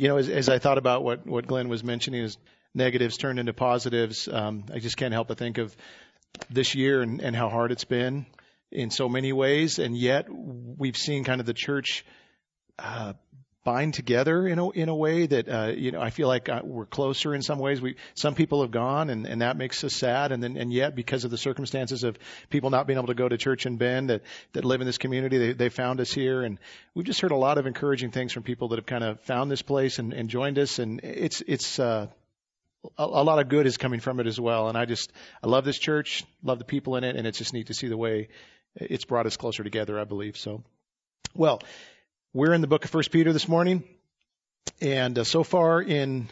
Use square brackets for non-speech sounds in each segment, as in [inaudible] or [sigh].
you know, as, as I thought about what, what Glenn was mentioning is negatives turned into positives, um, I just can't help but think of this year and, and how hard it's been in so many ways. And yet we've seen kind of the church, uh, bind together in a in a way that uh, you know I feel like uh, we're closer in some ways. We some people have gone, and, and that makes us sad. And then and yet because of the circumstances of people not being able to go to church in Bend that that live in this community, they they found us here, and we've just heard a lot of encouraging things from people that have kind of found this place and, and joined us, and it's it's. Uh, a, a lot of good is coming from it as well, and I just I love this church, love the people in it, and it's just neat to see the way it's brought us closer together. I believe so. Well, we're in the book of First Peter this morning, and uh, so far in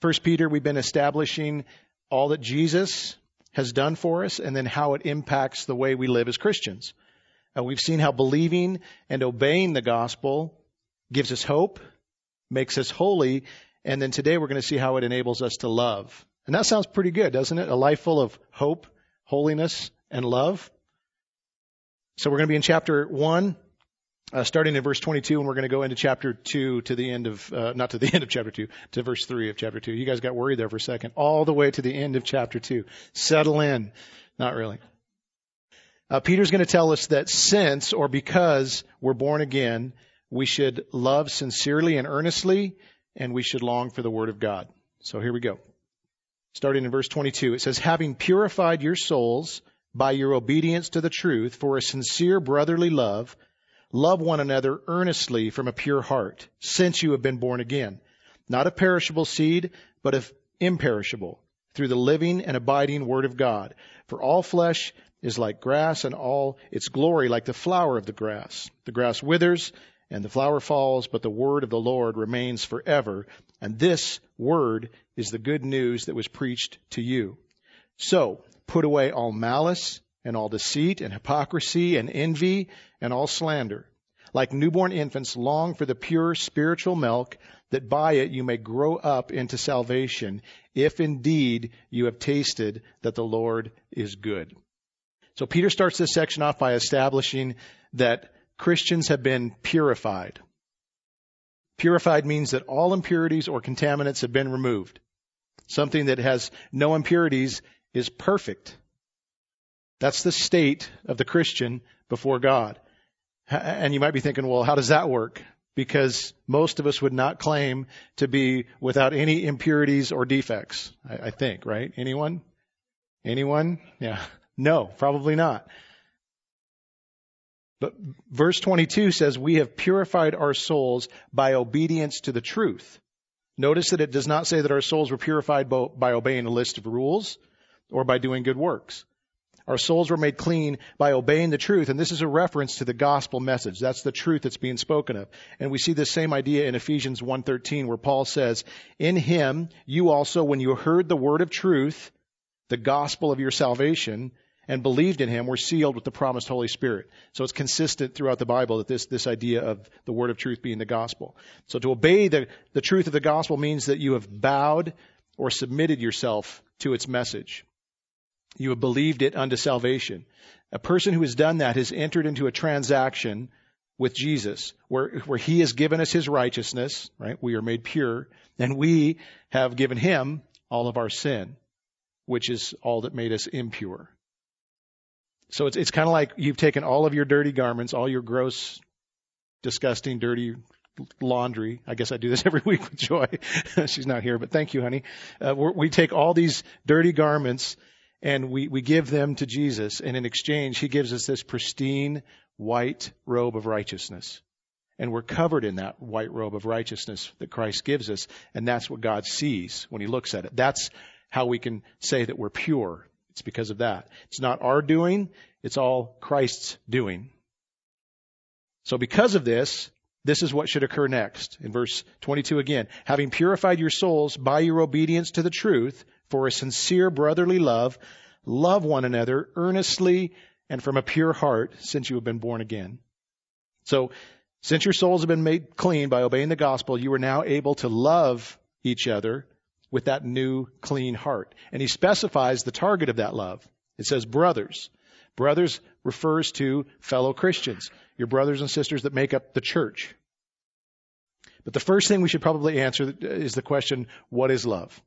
First Peter, we've been establishing all that Jesus has done for us, and then how it impacts the way we live as Christians. Uh, we've seen how believing and obeying the gospel gives us hope, makes us holy, and then today we're going to see how it enables us to love. And that sounds pretty good, doesn't it? A life full of hope, holiness, and love. So we're going to be in chapter 1, uh, starting in verse 22, and we're going to go into chapter 2 to the end of, uh, not to the [laughs] end of chapter 2, to verse 3 of chapter 2. You guys got worried there for a second. All the way to the end of chapter 2. Settle in. Not really. Uh, Peter's going to tell us that since or because we're born again, we should love sincerely and earnestly, and we should long for the Word of God. So here we go. Starting in verse 22, it says, Having purified your souls by your obedience to the truth for a sincere brotherly love, Love one another earnestly from a pure heart, since you have been born again, not of perishable seed, but of imperishable, through the living and abiding Word of God. For all flesh is like grass, and all its glory like the flower of the grass. The grass withers, and the flower falls, but the Word of the Lord remains forever. And this Word is the good news that was preached to you. So, put away all malice, and all deceit and hypocrisy and envy and all slander. Like newborn infants, long for the pure spiritual milk, that by it you may grow up into salvation, if indeed you have tasted that the Lord is good. So Peter starts this section off by establishing that Christians have been purified. Purified means that all impurities or contaminants have been removed. Something that has no impurities is perfect. That's the state of the Christian before God. And you might be thinking, well, how does that work? Because most of us would not claim to be without any impurities or defects, I, I think, right? Anyone? Anyone? Yeah. No, probably not. But verse 22 says, We have purified our souls by obedience to the truth. Notice that it does not say that our souls were purified by obeying a list of rules or by doing good works. Our souls were made clean by obeying the truth. And this is a reference to the gospel message. That's the truth that's being spoken of. And we see the same idea in Ephesians 1.13 where Paul says, In him you also, when you heard the word of truth, the gospel of your salvation, and believed in him were sealed with the promised Holy Spirit. So it's consistent throughout the Bible that this, this idea of the word of truth being the gospel. So to obey the, the truth of the gospel means that you have bowed or submitted yourself to its message. You have believed it unto salvation. A person who has done that has entered into a transaction with Jesus where, where he has given us his righteousness, right? We are made pure and we have given him all of our sin, which is all that made us impure. So it's, it's kind of like you've taken all of your dirty garments, all your gross, disgusting, dirty laundry. I guess I do this [laughs] every week with Joy. [laughs] She's not here, but thank you, honey. Uh, we take all these dirty garments and we, we give them to Jesus. And in exchange, he gives us this pristine white robe of righteousness. And we're covered in that white robe of righteousness that Christ gives us. And that's what God sees when he looks at it. That's how we can say that we're pure. It's because of that. It's not our doing. It's all Christ's doing. So because of this, this is what should occur next. In verse 22 again, having purified your souls by your obedience to the truth, for a sincere brotherly love, love one another earnestly and from a pure heart since you have been born again. So, since your souls have been made clean by obeying the gospel, you are now able to love each other with that new clean heart. And he specifies the target of that love. It says brothers. Brothers refers to fellow Christians, your brothers and sisters that make up the church. But the first thing we should probably answer is the question, what is love?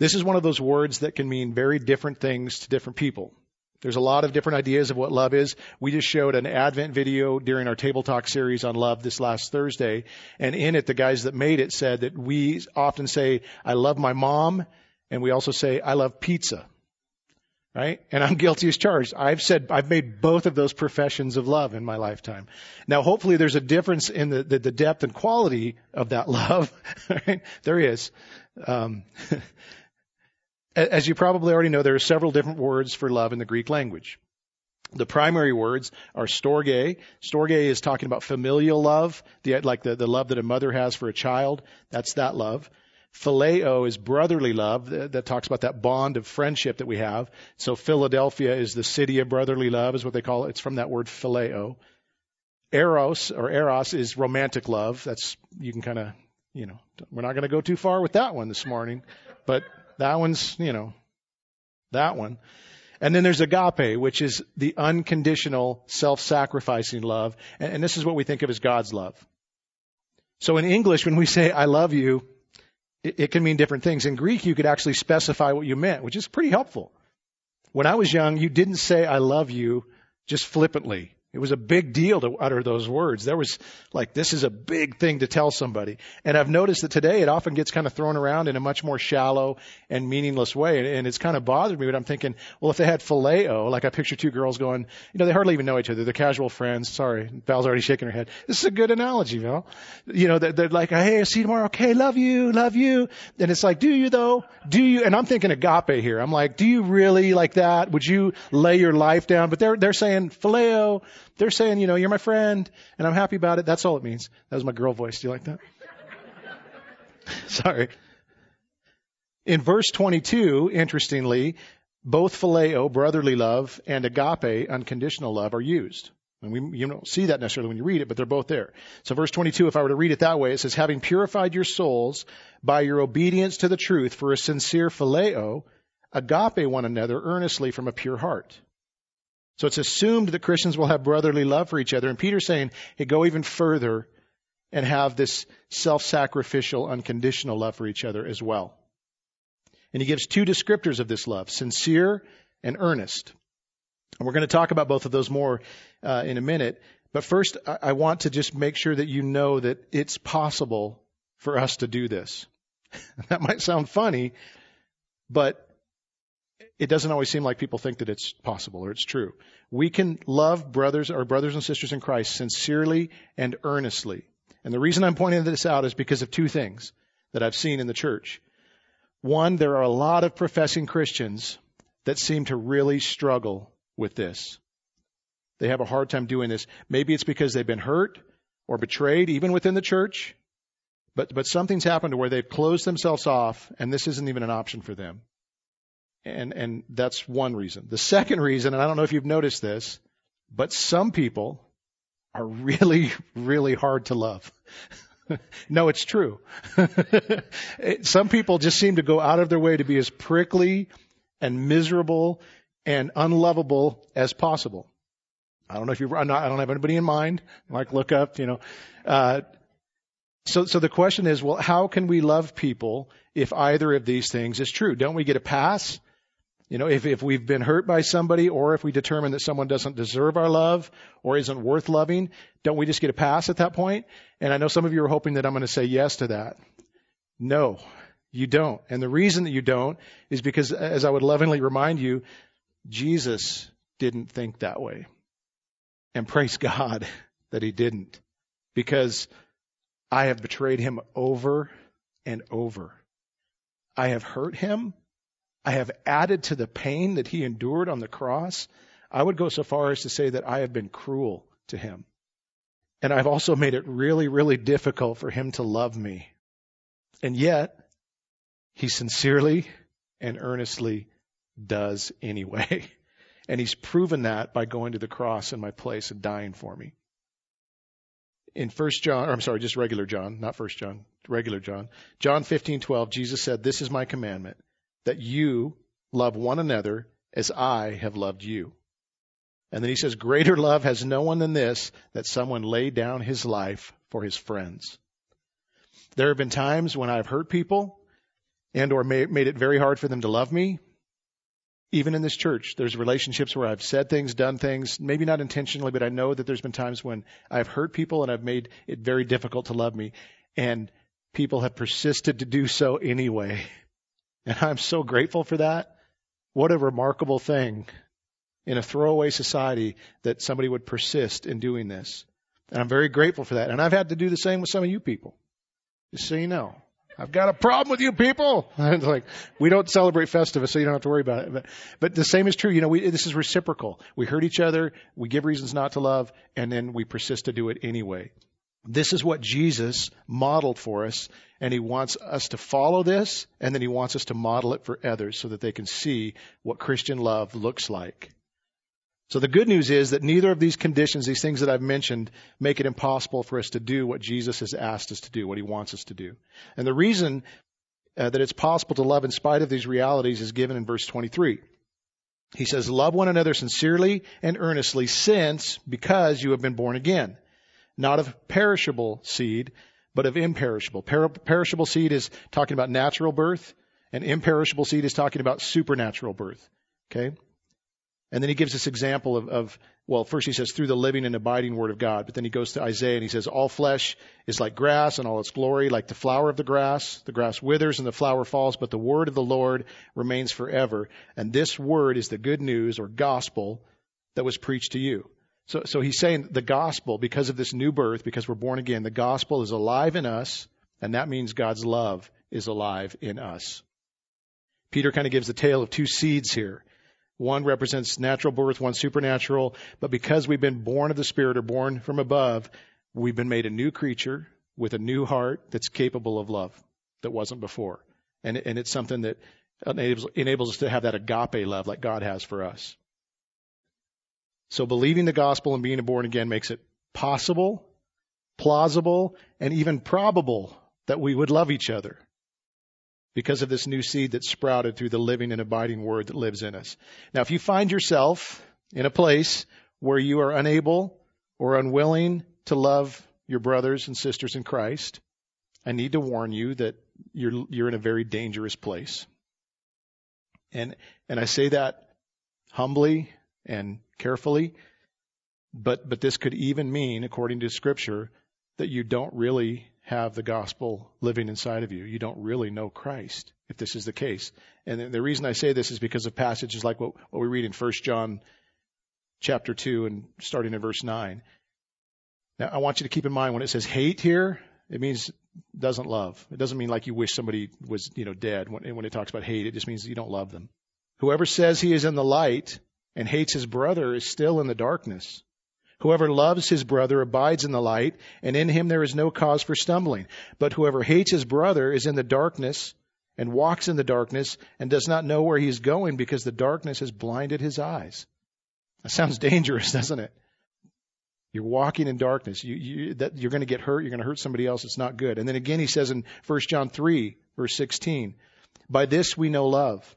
This is one of those words that can mean very different things to different people. There's a lot of different ideas of what love is. We just showed an Advent video during our Table Talk series on love this last Thursday. And in it, the guys that made it said that we often say, I love my mom. And we also say, I love pizza. Right? And I'm [laughs] guilty as charged. I've said, I've made both of those professions of love in my lifetime. Now, hopefully there's a difference in the, the, the depth and quality of that [laughs] love. Right? There is. Um, [laughs] As you probably already know, there are several different words for love in the Greek language. The primary words are storge. Storge is talking about familial love, the, like the, the love that a mother has for a child. That's that love. Phileo is brotherly love that, that, talks about that bond of friendship that we have. So Philadelphia is the city of brotherly love is what they call it. It's from that word phileo. Eros or eros is romantic love. That's, you can kind of, you know, we're not going to go too far with that one this morning, but that one's, you know, that one. And then there's agape, which is the unconditional self-sacrificing love. And, this is what we think of as God's love. So in English, when we say, I love you, it can mean different things. In Greek, you could actually specify what you meant, which is pretty helpful. When I was young, you didn't say, I love you just flippantly. It was a big deal to utter those words. There was like, this is a big thing to tell somebody. And I've noticed that today it often gets kind of thrown around in a much more shallow and meaningless way. And it's kind of bothered me, but I'm thinking, well, if they had phileo, like I picture two girls going, you know, they hardly even know each other. They're casual friends. Sorry. Val's already shaking her head. This is a good analogy, Val. You know, they're, they're like, hey, I'll see you tomorrow. Okay. Love you. Love you. And it's like, do you though? Do you? And I'm thinking agape here. I'm like, do you really like that? Would you lay your life down? But they're, they're saying phileo they're saying, you know, you're my friend and I'm happy about it. That's all it means. That was my girl voice. Do you like that? [laughs] Sorry. In verse 22, interestingly, both phileo, brotherly love, and agape, unconditional love, are used. And we, you don't see that necessarily when you read it, but they're both there. So verse 22, if I were to read it that way, it says, having purified your souls by your obedience to the truth for a sincere phileo, agape one another earnestly from a pure heart. So it's assumed that Christians will have brotherly love for each other. And Peter's saying, hey, go even further and have this self-sacrificial, unconditional love for each other as well. And he gives two descriptors of this love, sincere and earnest. And we're going to talk about both of those more uh, in a minute. But first, I want to just make sure that you know that it's possible for us to do this. [laughs] that might sound funny, but it doesn't always seem like people think that it's possible or it's true. We can love brothers or brothers and sisters in Christ sincerely and earnestly. And the reason I'm pointing this out is because of two things that I've seen in the church. One, there are a lot of professing Christians that seem to really struggle with this. They have a hard time doing this. Maybe it's because they've been hurt or betrayed, even within the church. But, but something's happened to where they've closed themselves off and this isn't even an option for them. And, and that's one reason. The second reason, and I don't know if you've noticed this, but some people are really, [laughs] really hard to love. [laughs] no, it's true. [laughs] some people just seem to go out of their way to be as prickly and miserable and unlovable as possible. I don't know if you, I don't have anybody in mind. Like look up, you know. Uh, so, so the question is, well, how can we love people if either of these things is true? Don't we get a pass? You know, if, if we've been hurt by somebody or if we determine that someone doesn't deserve our love or isn't worth loving, don't we just get a pass at that point? And I know some of you are hoping that I'm going to say yes to that. No, you don't. And the reason that you don't is because, as I would lovingly remind you, Jesus didn't think that way. And praise [laughs] God that he didn't. Because I have betrayed him over and over. I have hurt him I have added to the pain that he endured on the cross. I would go so far as to say that I have been cruel to him. And I've also made it really, really difficult for him to love me. And yet, he sincerely and earnestly does anyway. [laughs] And he's proven that by going to the cross in my place and dying for me. In First John, or I'm sorry, just regular John, not First John, regular John. John 15:12, Jesus said, "This is my commandment, that you love one another as I have loved you. And then he says, Greater love has no one than this, that someone lay down his life for his friends. There have been times when I've hurt people and or made it very hard for them to love me. Even in this church, there's relationships where I've said things, done things, maybe not intentionally, but I know that there's been times when I've hurt people and I've made it very difficult to love me. And people have persisted to do so anyway. [laughs] And [laughs] I'm so grateful for that. What a remarkable thing in a throwaway society that somebody would persist in doing this. And I'm very grateful for that. And I've had to do the same with some of you people. Just so you know. I've got a problem with you people. [laughs] it's like, we don't celebrate Festivus, so you don't have to worry about it. But, but the same is true. You know, we, this is reciprocal. We hurt each other, we give reasons not to love, and then we persist to do it anyway. This is what Jesus modeled for us, and he wants us to follow this, and then he wants us to model it for others so that they can see what Christian love looks like. So the good news is that neither of these conditions, these things that I've mentioned, make it impossible for us to do what Jesus has asked us to do, what he wants us to do. And the reason uh, that it's possible to love in spite of these realities is given in verse 23. He says, Love one another sincerely and earnestly, since, because you have been born again, not of perishable seed, but of imperishable. Per- perishable seed is talking about natural birth, and imperishable seed is talking about supernatural birth. Okay? And then he gives this example of, of, well, first he says, through the living and abiding word of God. But then he goes to Isaiah and he says, all flesh is like grass and all its glory, like the flower of the grass. The grass withers and the flower falls, but the word of the Lord remains forever. And this word is the good news or gospel that was preached to you. So, so he's saying the gospel, because of this new birth, because we're born again, the gospel is alive in us, and that means God's love is alive in us. Peter kind of gives the tale of two seeds here. One represents natural birth, one supernatural. But because we've been born of the Spirit or born from above, we've been made a new creature with a new heart that's capable of love that wasn't before. And, and it's something that enables, enables us to have that agape love like God has for us. So believing the gospel and being born again makes it possible, plausible, and even probable that we would love each other because of this new seed that's sprouted through the living and abiding word that lives in us. Now, if you find yourself in a place where you are unable or unwilling to love your brothers and sisters in Christ, I need to warn you that you're you're in a very dangerous place. And and I say that humbly and carefully, but but this could even mean according to scripture that you don't really have the gospel living inside of you. You don't really know Christ if this is the case. And the reason I say this is because of passages like what, what we read in 1 John chapter 2 and starting in verse 9. Now, I want you to keep in mind when it says hate here, it means doesn't love. It doesn't mean like you wish somebody was, you know, dead. When, when it talks about hate, it just means you don't love them. Whoever says he is in the light and hates his brother is still in the darkness. Whoever loves his brother abides in the light, and in him there is no cause for stumbling. But whoever hates his brother is in the darkness and walks in the darkness and does not know where he is going because the darkness has blinded his eyes. That sounds dangerous, [laughs] doesn't it? You're walking in darkness. You, you, that, you're going to get hurt. You're going to hurt somebody else. It's not good. And then again, he says in 1 John 3, verse 16, By this we know love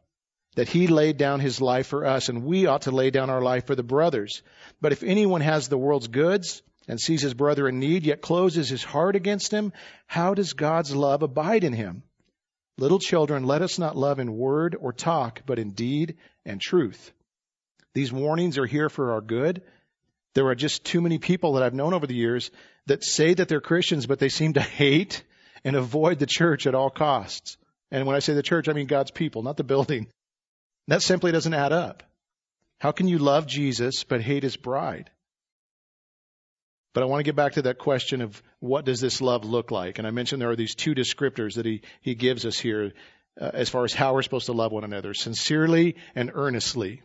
that he laid down his life for us, and we ought to lay down our life for the brothers. But if anyone has the world's goods and sees his brother in need, yet closes his heart against him, how does God's love abide in him? Little children, let us not love in word or talk, but in deed and truth. These warnings are here for our good. There are just too many people that I've known over the years that say that they're Christians, but they seem to hate and avoid the church at all costs. And when I say the church, I mean God's people, not the building. That simply doesn't add up. How can you love Jesus but hate his bride? But I want to get back to that question of what does this love look like? And I mentioned there are these two descriptors that he, he gives us here uh, as far as how we're supposed to love one another sincerely and earnestly.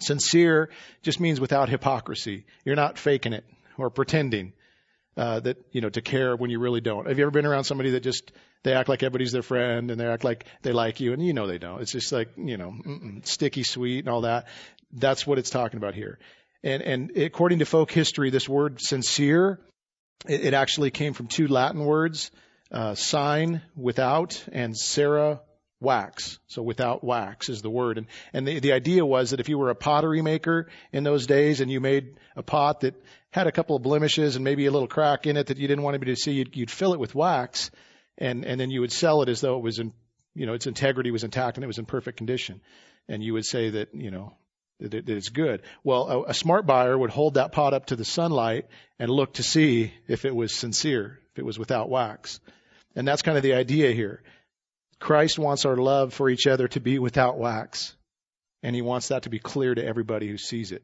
Sincere just means without hypocrisy. You're not faking it or pretending uh, that you know to care when you really don't. Have you ever been around somebody that just they act like everybody's their friend and they act like they like you and you know they don't. It's just like you know sticky sweet and all that. That's what it's talking about here. And and according to folk history, this word sincere, it, it actually came from two Latin words, uh, sine without and cera wax. So without wax is the word. And, and the, the idea was that if you were a pottery maker in those days and you made a pot that had a couple of blemishes and maybe a little crack in it that you didn't want anybody to see, you'd, you'd fill it with wax and and then you would sell it as though it was in you know its integrity was intact and it was in perfect condition, and you would say that you know that, that it's good. Well, a, a smart buyer would hold that pot up to the sunlight and look to see if it was sincere, if it was without wax, and that's kind of the idea here. Christ wants our love for each other to be without wax, and He wants that to be clear to everybody who sees it.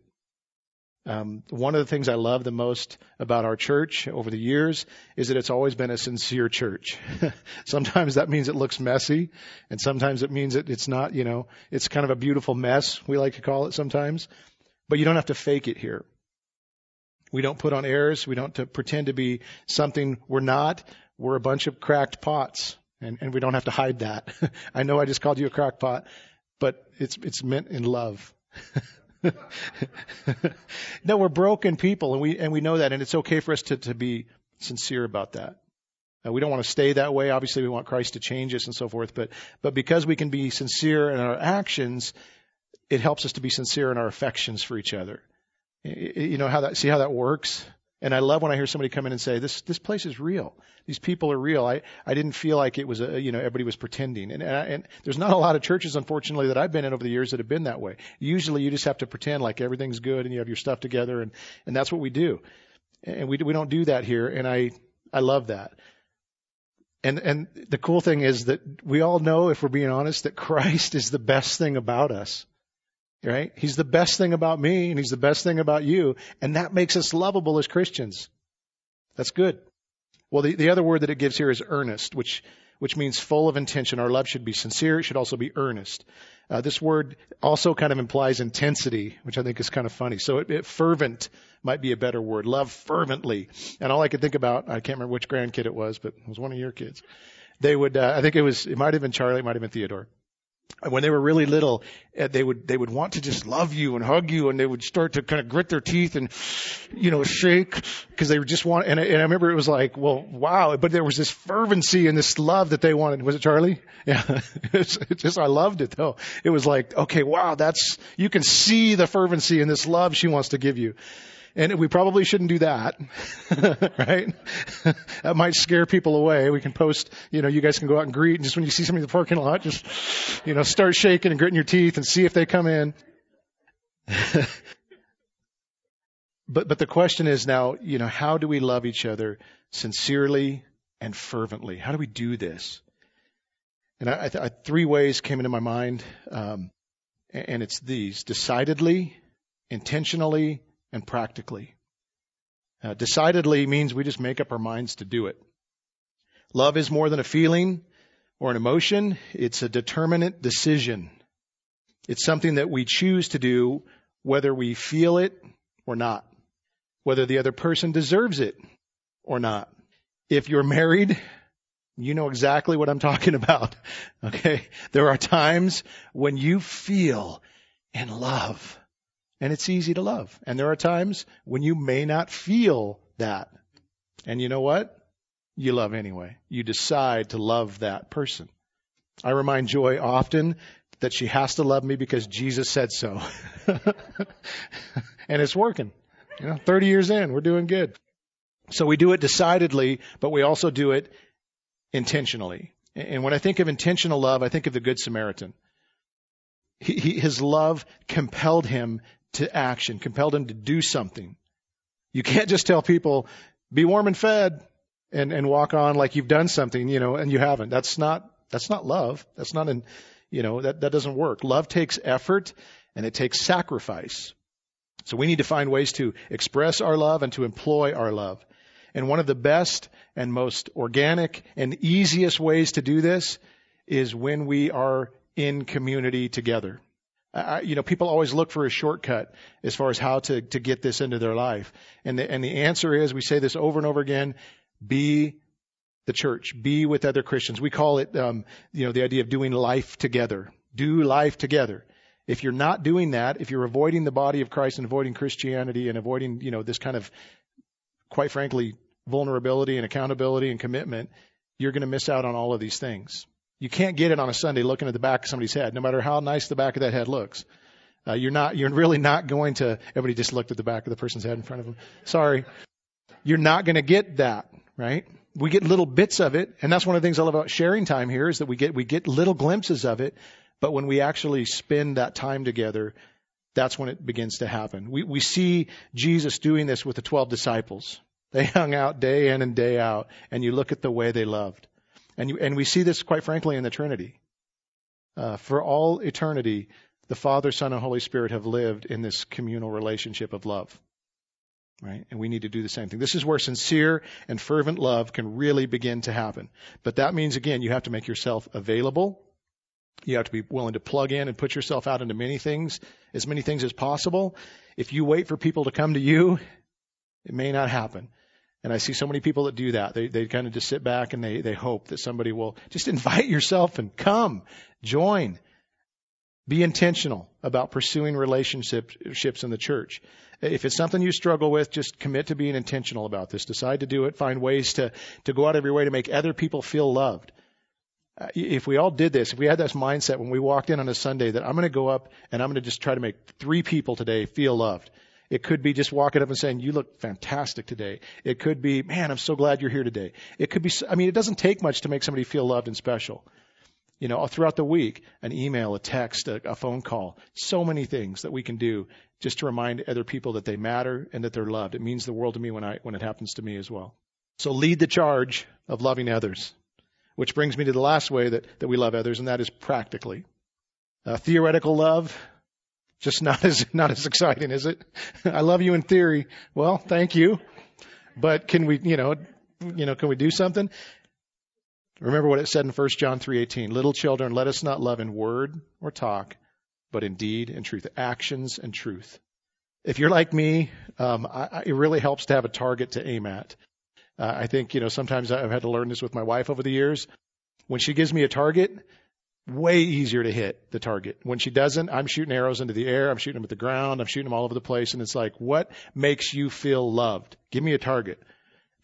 Um, one of the things I love the most about our church over the years is that it's always been a sincere church. [laughs] sometimes that means it looks messy, and sometimes it means that it's not, you know, it's kind of a beautiful mess, we like to call it sometimes. But you don't have to fake it here. We don't put on airs. We don't to pretend to be something we're not. We're a bunch of cracked pots, and, and we don't have to hide that. [laughs] I know I just called you a crackpot, but it's it's meant in love. [laughs] [laughs] no, we're broken people, and we and we know that, and it's okay for us to to be sincere about that. Uh, we don't want to stay that way. Obviously, we want Christ to change us and so forth. But but because we can be sincere in our actions, it helps us to be sincere in our affections for each other. You know how that see how that works. And I love when I hear somebody come in and say, "This this place is real. These people are real." I I didn't feel like it was a you know everybody was pretending. And and, I, and there's not a lot of churches, unfortunately, that I've been in over the years that have been that way. Usually, you just have to pretend like everything's good and you have your stuff together, and and that's what we do. And we we don't do that here. And I I love that. And and the cool thing is that we all know, if we're being honest, that [laughs] Christ is the best thing about us. Right? He's the best thing about me and he's the best thing about you. And that makes us lovable as Christians. That's good. Well, the, the other word that it gives here is earnest, which, which means full of intention. Our love should be sincere. It should also be earnest. Uh, this word also kind of implies intensity, which I think is kind of funny. So it, it, fervent might be a better word. Love fervently. And all I could think about, I can't remember which grandkid it was, but it was one of your kids. They would, uh, I think it was, it might have been Charlie, it might have been Theodore when they were really little, uh, they would they would want to just love you and hug you, and they would start to kind of grit their teeth and you know shake because they would just want. And, and I remember it was like, well, wow! But there was this fervency and this love that they wanted. Was it Charlie? [laughs] Yeah, [laughs] it's, it's just I loved it though. It was like, okay, wow, that's you can see the fervency and this love she wants to give you. And we probably shouldn't do that, [laughs] right? that might scare people away. We can post, you know, you guys can go out and greet, and just when you see somebody in the parking lot, just, you know, start shaking and gritting your teeth and see if they come in. [laughs] but but the question is now, you know, how do we love each other sincerely and fervently? How do we do this? And I, I, three ways came into my mind, um, and it's these: decidedly, intentionally, and practically. Uh, decidedly means we just make up our minds to do it. Love is more than a feeling or an emotion. It's a determinate decision. It's something that we choose to do whether we feel it or not, whether the other person deserves it or not. If you're married, you know exactly what I'm talking about. [laughs] Okay. There are times when you feel in love and it's easy to love. And there are times when you may not feel that. And you know what? You love anyway. You decide to love that person. I remind Joy often that she has to love me because Jesus said so. [laughs] and it's working. You know, 30 years in, we're doing good. So we do it decidedly, but we also do it intentionally. And when I think of intentional love, I think of the Good Samaritan. He, his love compelled him to action, compelled him to do something. You can't just tell people, be warm and fed and, and walk on like you've done something, you know, and you haven't. That's not, that's not love. That's not an, you know, that, that doesn't work. Love takes effort and it takes sacrifice. So we need to find ways to express our love and to employ our love. And one of the best and most organic and easiest ways to do this is when we are in community together. I, you know, people always look for a shortcut as far as how to, to get this into their life. And the, and the answer is, we say this over and over again, be the church, be with other Christians. We call it, um, you know, the idea of doing life together. Do life together. If you're not doing that, if you're avoiding the body of Christ and avoiding Christianity and avoiding, you know, this kind of, quite frankly, vulnerability and accountability and commitment, you're going to miss out on all of these things. You can't get it on a Sunday looking at the back of somebody's head, no matter how nice the back of that head looks. Uh, you're not, you're really not going to, everybody just looked at the back of the person's head in front of them. Sorry. You're not going to get that, right? we get little bits of it, and that's one of the things I love about sharing time here is that we get we get little glimpses of it, but when we actually spend that time together, that's when it begins to happen. We we see Jesus doing this with the 12 disciples. They hung out day in and day out, and you look at the way they loved. And you, and we see this quite frankly in the Trinity. Uh, for all eternity, the Father, Son, and Holy Spirit have lived in this communal relationship of love. Right? And we need to do the same thing. This is where sincere and fervent love can really begin to happen. But that means, again, you have to make yourself available. You have to be willing to plug in and put yourself out into many things, as many things as possible. If you wait for people to come to you, it may not happen. And I see so many people that do that. They they kind of just sit back and they they hope that somebody will just [laughs] invite yourself and come, join. Be intentional about pursuing relationships in the church. If it's something you struggle with, just commit to being intentional about this. Decide to do it. Find ways to, to go out of your way to make other people feel loved. Uh, if we all did this, if we had this mindset when we walked in on a Sunday that I'm going to go up and I'm going to just try to make three people today feel loved. It could be just walking up and saying, you look fantastic today. It could be, man, I'm so glad you're here today. It could be, I mean, it doesn't take much to make somebody feel loved and special you know, throughout the week, an email, a text, a, a, phone call, so many things that we can do just to remind other people that they matter and that they're loved. It means the world to me when I when it happens to me as well. So lead the charge of loving others, which brings me to the last way that, that we love others, and that is practically. Uh, theoretical love, just not as [laughs] not as exciting, is it? [laughs] I love you in theory. Well, thank you, but can we, you know, you know, can we do something? Remember what it said in 1 John 3:18, "Little children, let us not love in word or talk, but in deed and truth, actions and truth." If you're like me, um, I, it really helps to have a target to aim at. Uh, I think you know sometimes I've had to learn this with my wife over the years. When she gives me a target, way easier to hit the target. When she doesn't, I'm shooting arrows into the air, I'm shooting them at the ground, I'm shooting them all over the place, and it's like, what makes you feel loved? Give me a target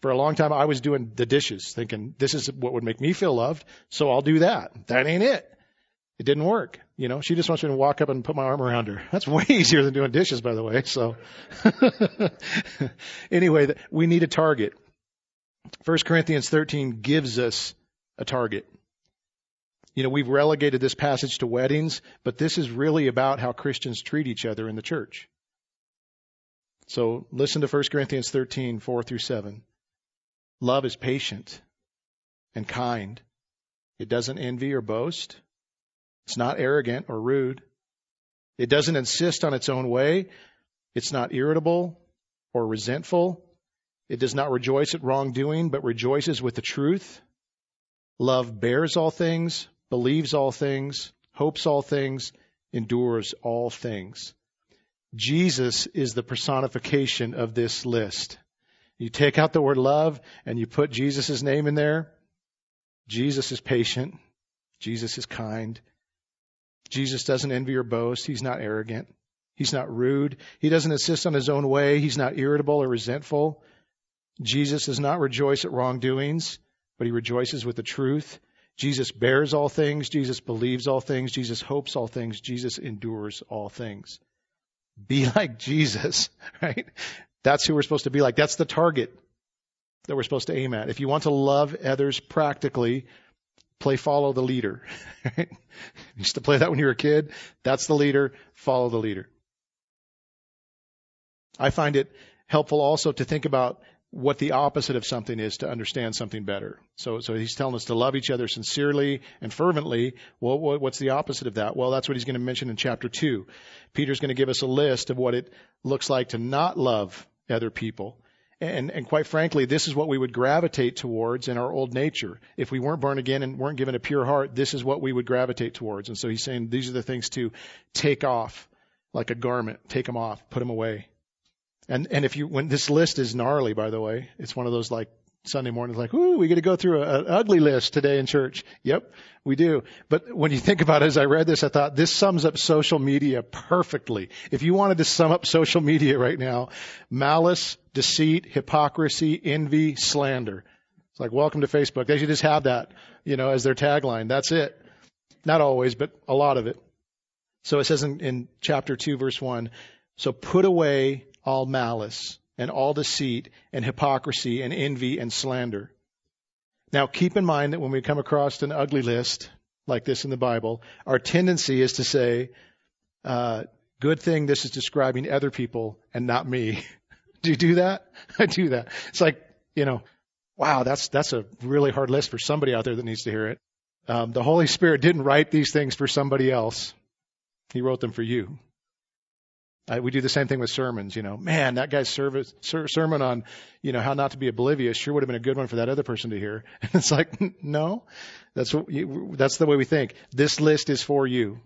for a long time I was doing the dishes, thinking this is what would make me feel loved, so I'll do that. That ain't it. It didn't work. You know, she just wants me to walk up and put my arm around her. [laughs] That's way easier than doing dishes, by the way. So, [laughs] anyway, we need a target. 1 Corinthians 13 gives us a target. You know, we've relegated this passage to weddings, but this is really about how Christians treat each other in the church. So listen to 1 Corinthians 13, 4 through 7. Love is patient and kind. It doesn't envy or boast. It's not arrogant or rude. It doesn't insist on its own way. It's not irritable or resentful. It does not rejoice at wrongdoing, but rejoices with the truth. Love bears all things, believes all things, hopes all things, endures all things. Jesus is the personification of this list. You take out the word love and you put Jesus' name in there. Jesus is patient. Jesus is kind. Jesus doesn't envy or boast. He's not arrogant. He's not rude. He doesn't insist on his own way. He's not irritable or resentful. Jesus does not rejoice at wrongdoings, but he rejoices with the truth. Jesus bears all things. Jesus believes all things. Jesus hopes all things. Jesus endures all things. Be [laughs] like Jesus, right? That's who we're supposed to be like. That's the target that we're supposed to aim at. If you want to love others practically, play follow the leader. [laughs] you used to play that when you were a kid. That's the leader. Follow the leader. I find it helpful also to think about what the opposite of something is to understand something better. So, so he's telling us to love each other sincerely and fervently. Well, what's the opposite of that? Well, that's what he's going to mention in chapter two. Peter's going to give us a list of what it looks like to not love other people. And, and quite frankly, this is what we would gravitate towards in our old nature. If we weren't born again and weren't given a pure heart, this is what we would gravitate towards. And so he's saying these are the things to take off like a garment, take them off, put them away. And and if you when this list is gnarly, by the way, it's one of those like Sunday mornings like, ooh, we get to go through an ugly list today in church. Yep, we do. But when you think about it, as I read this, I thought this sums up social media perfectly. If you wanted to sum up social media right now, malice, deceit, hypocrisy, envy, slander. It's like, welcome to Facebook. They should just have that, you know, as their tagline. That's it. Not always, but a lot of it. So it says in, in chapter 2, verse 1, so put away all malice and all deceit and hypocrisy and envy and slander. Now, keep in mind that when we come across an ugly list like this in the Bible, our tendency is to say, uh, good thing this is describing other people and not me. [laughs] do you do that? [laughs] I do that. It's like, you know, wow, that's, that's a really hard list for somebody out there that needs to hear it. Um, the Holy Spirit didn't write these things for somebody else. He wrote them for you. Uh, we do the same thing with sermons. You know, man, that guy's service, ser- sermon on, you know, how not to be oblivious sure would have been a good one for that other person to hear. And [laughs] it's like, [laughs] no, that's what you, that's the way we think. This list is for you.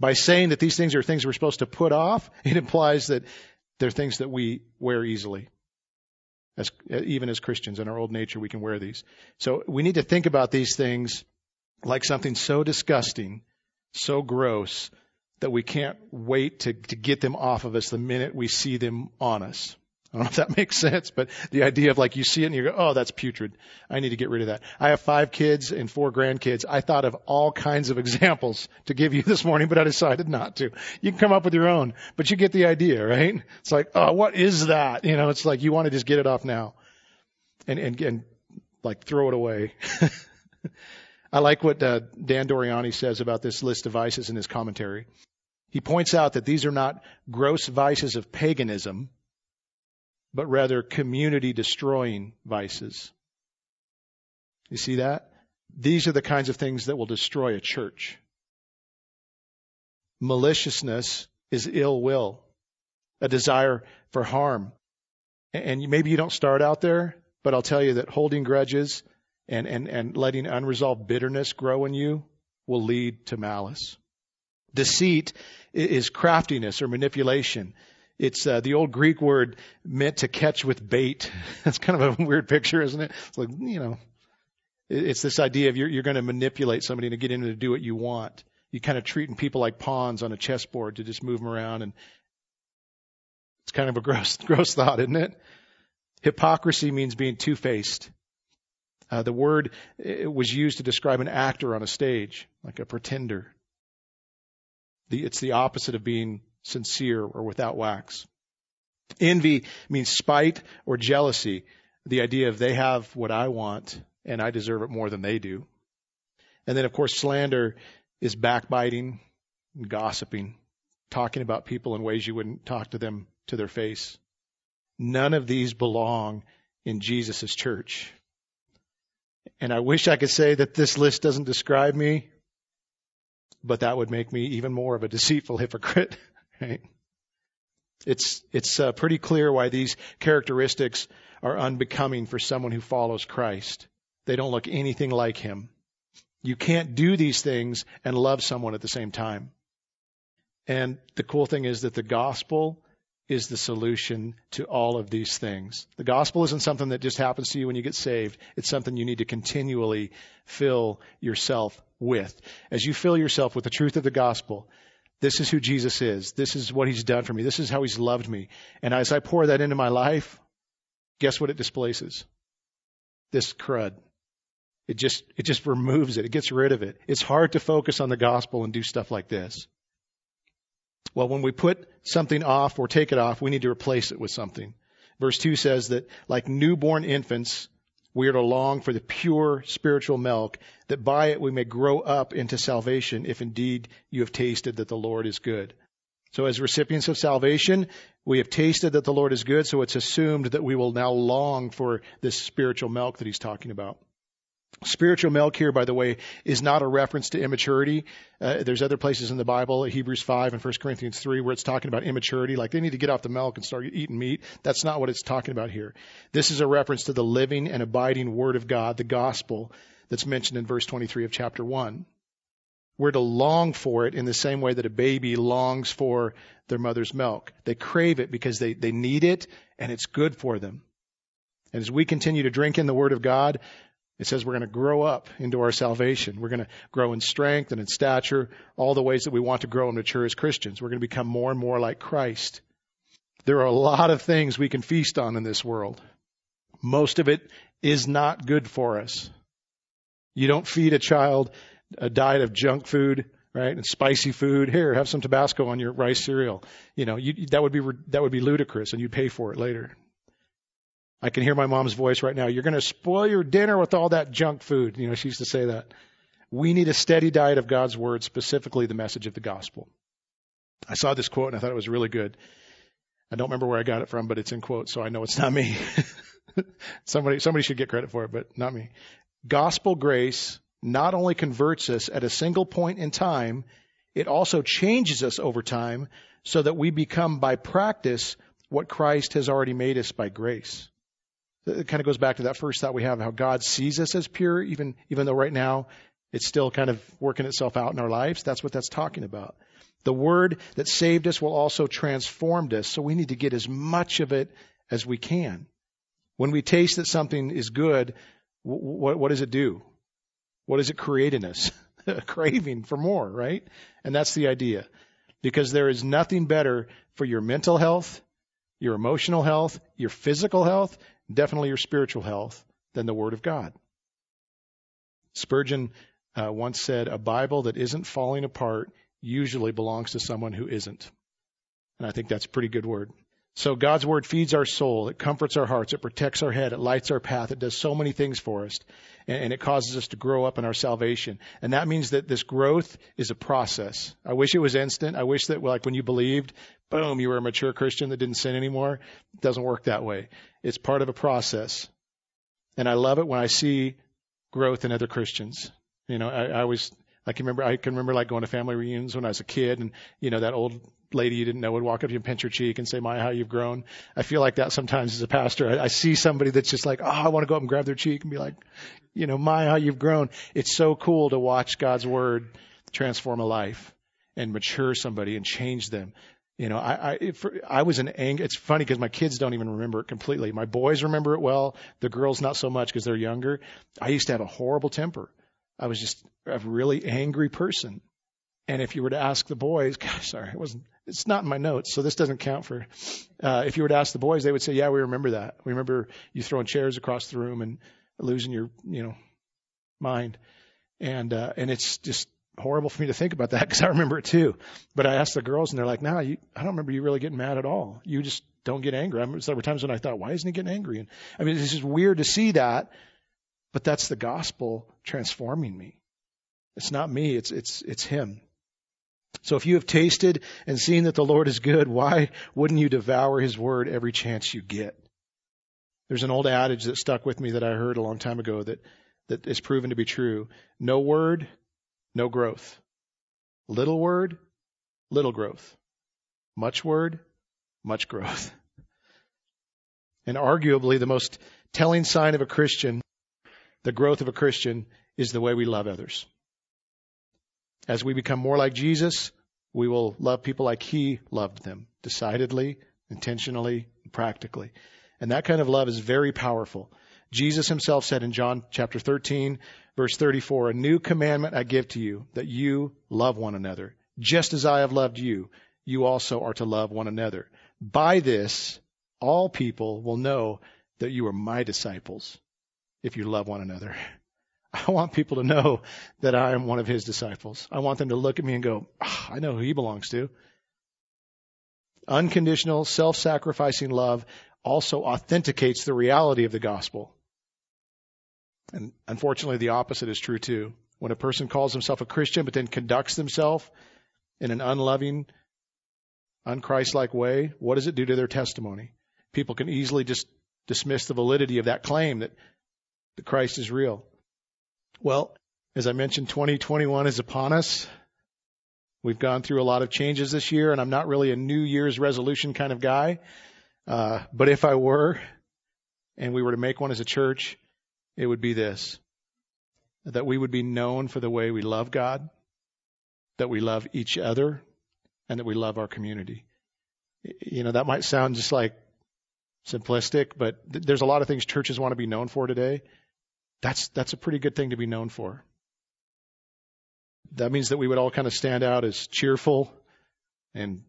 By saying that these things are things we're supposed to put off, [laughs] it implies that they're things that we wear easily. As, even as Christians, in our old nature, we can wear these. So we need to think about these things like something so disgusting, so gross, that we can't wait to, to get them off of us the minute we see them on us. I don't know if that [laughs] makes sense, but the idea of like you see it and you go, oh, that's putrid. I need to get rid of that. I have five kids and four grandkids. I thought of all kinds of [laughs] examples to give you this morning, but I decided not to. You can come up with your own, but you get the idea, right? It's like, oh, what is that? You know, it's like you want to just get it off now and, and, and like throw it away. [laughs] I like what uh, Dan Doriani says about this list of vices in his commentary. He points out that these are not gross vices of paganism, but rather community destroying vices. You see that? These are the kinds of things that will destroy a church. Maliciousness is ill will, a desire for harm. And maybe you don't start out there, but I'll tell you that holding grudges and, and, and letting unresolved bitterness grow in you will lead to malice. Deceit is craftiness or manipulation. It's uh, the old Greek word meant to catch with bait. [laughs] That's kind of a weird picture, isn't it? It's like, you know, it's this idea of you're, you're going to manipulate somebody to get in to do what you want. You kind of treating people like pawns on a chessboard to just move them around, and it's kind of a [laughs] gross, gross thought, isn't it? Hypocrisy means being two-faced. Uh, the word was used to describe an actor on a stage, like a pretender. The, it's the opposite of being sincere or without wax. Envy means spite or jealousy. The idea of they have what I want and I deserve it more than they do. And then, of course, slander is backbiting, and gossiping, talking about people in ways you wouldn't talk to them to their face. None of these belong in Jesus' church. And I wish I could say that this list doesn't describe me, but that would make me even more of a deceitful hypocrite. [laughs] Right? It's it's uh, pretty clear why these characteristics are unbecoming for someone who follows Christ. They don't look anything like him. You can't do these things and love someone at the same time. And the cool thing is that the gospel is the solution to all of these things. The gospel isn't something that just happens to you when you get saved. It's something you need to continually fill yourself with. As you fill yourself with the truth of the gospel, this is who Jesus is. This is what he's done for me. This is how he's loved me. And as I pour that into my life, guess what it displaces? This crud. It just, it just removes it. It gets rid of it. It's hard to focus on the gospel and do stuff like this. Well, when we put something off or take it off, we need to replace it with something. Verse 2 says that like newborn infants, we are to long for the pure spiritual milk, that by it we may grow up into salvation, if indeed you have tasted that the Lord is good. So as recipients of salvation, we have tasted that the Lord is good, so it's assumed that we will now long for this spiritual milk that he's talking about. Spiritual milk here, by the way, is not a reference to immaturity. Uh, there's other places in the Bible, Hebrews 5 and 1 Corinthians 3, where it's talking about immaturity, like they need to get off the milk and start eating meat. That's not what it's talking about here. This is a reference to the living and abiding Word of God, the gospel, that's mentioned in verse 23 of chapter 1. We're to long for it in the same way that a baby longs for their mother's milk. They crave it because they, they need it and it's good for them. And as we continue to drink in the Word of God, it says we're going to grow up into our salvation. We're going to grow in strength and in stature, all the ways that we want to grow and mature as Christians. We're going to become more and more like Christ. There are a lot of things we can feast on in this world. Most of it is not good for us. You don't feed a child a diet of junk food, right, and spicy food. Here, have some Tabasco on your rice cereal. You know, you, that would be that would be ludicrous, and you'd pay for it later. I can hear my mom's voice right now. You're going to spoil your dinner with all that junk food. You know, she used to say that. We need a steady diet of God's word, specifically the message of the gospel. I saw this quote and I thought it was really good. I don't remember where I got it from, but it's in quotes, so I know it's not me. [laughs] somebody, somebody should get credit for it, but not me. Gospel grace not only converts us at a single point in time, it also changes us over time so that we become by practice what Christ has already made us by grace. It kind of goes back to that first thought we have, how God sees us as pure, even, even though right now it's still kind of working itself out in our lives. That's what that's talking about. The word that saved us will also transformed us, so we need to get as much of it as we can. When we taste that something is good, what, what does it do? What does it create in us? [laughs] a craving for more, right? And that's the idea. Because there is nothing better for your mental health, your emotional health, your physical health, definitely your spiritual health than the Word of God. Spurgeon uh, once said, A Bible that isn't falling apart usually belongs to someone who isn't. And I think that's a pretty good word. So God's word feeds our soul. It comforts our hearts. It protects our head. It lights our path. It does so many things for us. And, it causes us to grow up in our salvation. And that means that this growth is a process. I wish it was instant. I wish that like when you believed, boom, you were a mature Christian that didn't sin anymore. It doesn't work that way. It's part of a process. And I love it when I see growth in other Christians. You know, I, I always I can remember I can remember like going to family reunions when I was a kid, and you know that old lady you didn't know would walk up to you and pinch your cheek and say, "My, how you've grown." I feel like that sometimes as a pastor. I, I see somebody that's just like, "Oh, I want to go up and grab their cheek and be like, you know, my, how you've grown." It's so cool to watch God's word transform a life and mature somebody and change them. You know, I I, for, I was an anger. It's funny because my kids don't even remember it completely. My boys remember it well. The girls not so much because they're younger. I used to have a horrible temper. I was just a really angry person. And if you were to ask the boys, [laughs] gosh, sorry, it wasn't, it's not in my notes, so this doesn't count for, uh, if you were to ask the boys, they would say, yeah, we remember that. We remember you throwing chairs across the room and losing your, you know, mind. And, uh, and it's just horrible for me to think about that [laughs] because I remember it too. But I asked the girls and they're like, no, nah, you, I don't remember you really getting mad at all. You just don't get angry. I remember there were times when I thought, why isn't he getting angry? And I mean, it's just weird to see that but that's the gospel transforming me. It's not me, it's, it's, it's Him. So if you have tasted and seen that the Lord is good, why wouldn't you devour His word every chance you get? There's an old adage that stuck with me that I heard a long time ago that, that is proven to be true. No word, no growth. Little word, little growth. Much word, much growth. [laughs] And arguably the most telling sign of a Christian the growth of a Christian is the way we love others. As we become more like Jesus, we will love people like He loved them, decidedly, intentionally, practically. And that kind of love is very powerful. Jesus himself said in John chapter 13, verse 34, A new commandment I give to you, that you love one another. Just as I have loved you, you also are to love one another. By this, all people will know that you are my disciples if you love one another. [laughs] I want people to know that I am one of his disciples. I want them to look at me and go, oh, I know who he belongs to. Unconditional, self sacrificing love also authenticates the reality of the gospel. And unfortunately, the opposite is true too. When a person calls himself a Christian but then conducts himself in an unloving, unchristlike way, what does it do to their testimony? People can easily just dismiss the validity of that claim that that Christ is real. Well, as I mentioned, 2021 is upon us. We've gone through a lot of changes this year, and I'm not really a New Year's resolution kind of guy. Uh, but if I were, and we were to make one as a church, it would be this that we would be known for the way we love God, that we love each other, and that we love our community. You know, that might sound just like simplistic, but th- there's a lot of things churches want to be known for today. That's, that's a pretty good thing to be known for. That means that we would all kind of stand out as cheerful and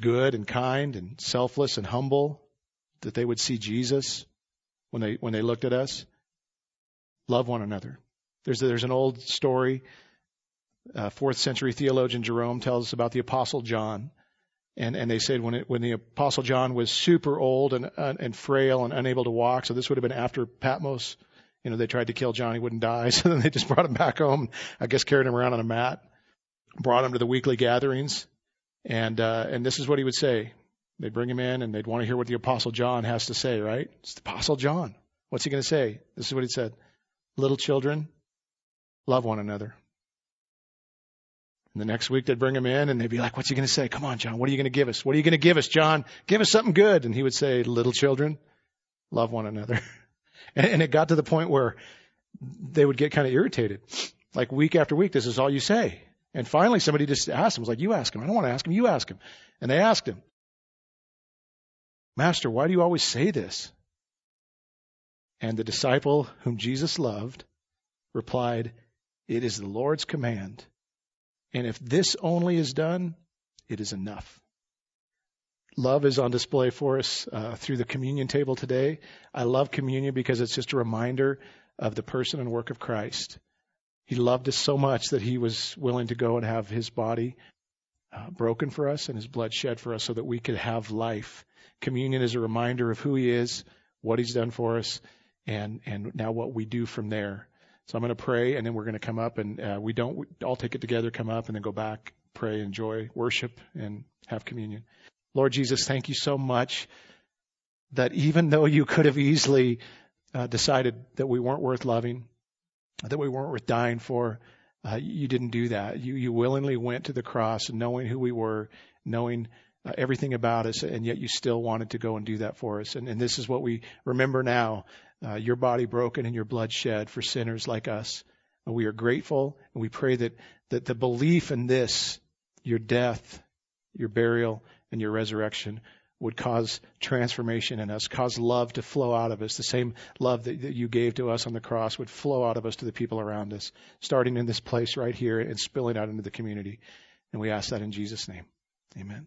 good and kind and selfless and humble, that they would see Jesus when they, when they looked at us. Love one another. There's, there's an old story. Uh, fourth century theologian Jerome tells us about the apostle John. And, and they said when it, when the apostle John was super old and, uh, and frail and unable to walk, so this would have been after Patmos, you know, they tried to kill John, he wouldn't die. [laughs] So then they just brought him back home, I guess carried him around on a mat, brought him to the weekly gatherings. And, uh, and this is what he would say. They'd bring him in and they'd want to hear what the apostle John has to say, right? It's the apostle John. What's he going to say? This is what he said. Little children, love one another. And the next week they'd bring him in and they'd be like, what's he going to say? Come on, John. What are you going to give us? What are you going to give us, John? Give us something good. And he would say, little children, love one another. [laughs] and, it got to the point where they would get kind of irritated. Like week after week, this is all you say. And finally somebody just asked him, was like, you ask him. I don't want to ask him. You ask him. And they asked him, Master, why do you always say this? And the disciple whom Jesus loved replied, It is the Lord's command and if this only is done, it is enough. Love is on display for us uh, through the communion table today. I love communion because it's just a reminder of the person and work of Christ. He loved us so much that he was willing to go and have his body uh, broken for us and his blood shed for us so that we could have life. Communion is a reminder of who he is, what he's done for us, and, and now what we do from there. So I'm going to pray, and then we're going to come up, and uh, we don't all take it together, come up, and then go back, pray, enjoy, worship, and have communion. Lord Jesus, thank you so much that even though you could have easily uh, decided that we weren't worth loving, that we weren't worth dying for, uh, you didn't do that. You you willingly went to the cross, knowing who we were, knowing uh, everything about us, and yet you still wanted to go and do that for us. And, and this is what we remember now uh, your body broken and your blood shed for sinners like us. And we are grateful and we pray that, that the belief in this, your death, your burial, and your resurrection would cause transformation in us, cause love to flow out of us. The same love that, that you gave to us on the cross would flow out of us to the people around us, starting in this place right here and spilling out into the community. And we ask that in Jesus' name. Amen.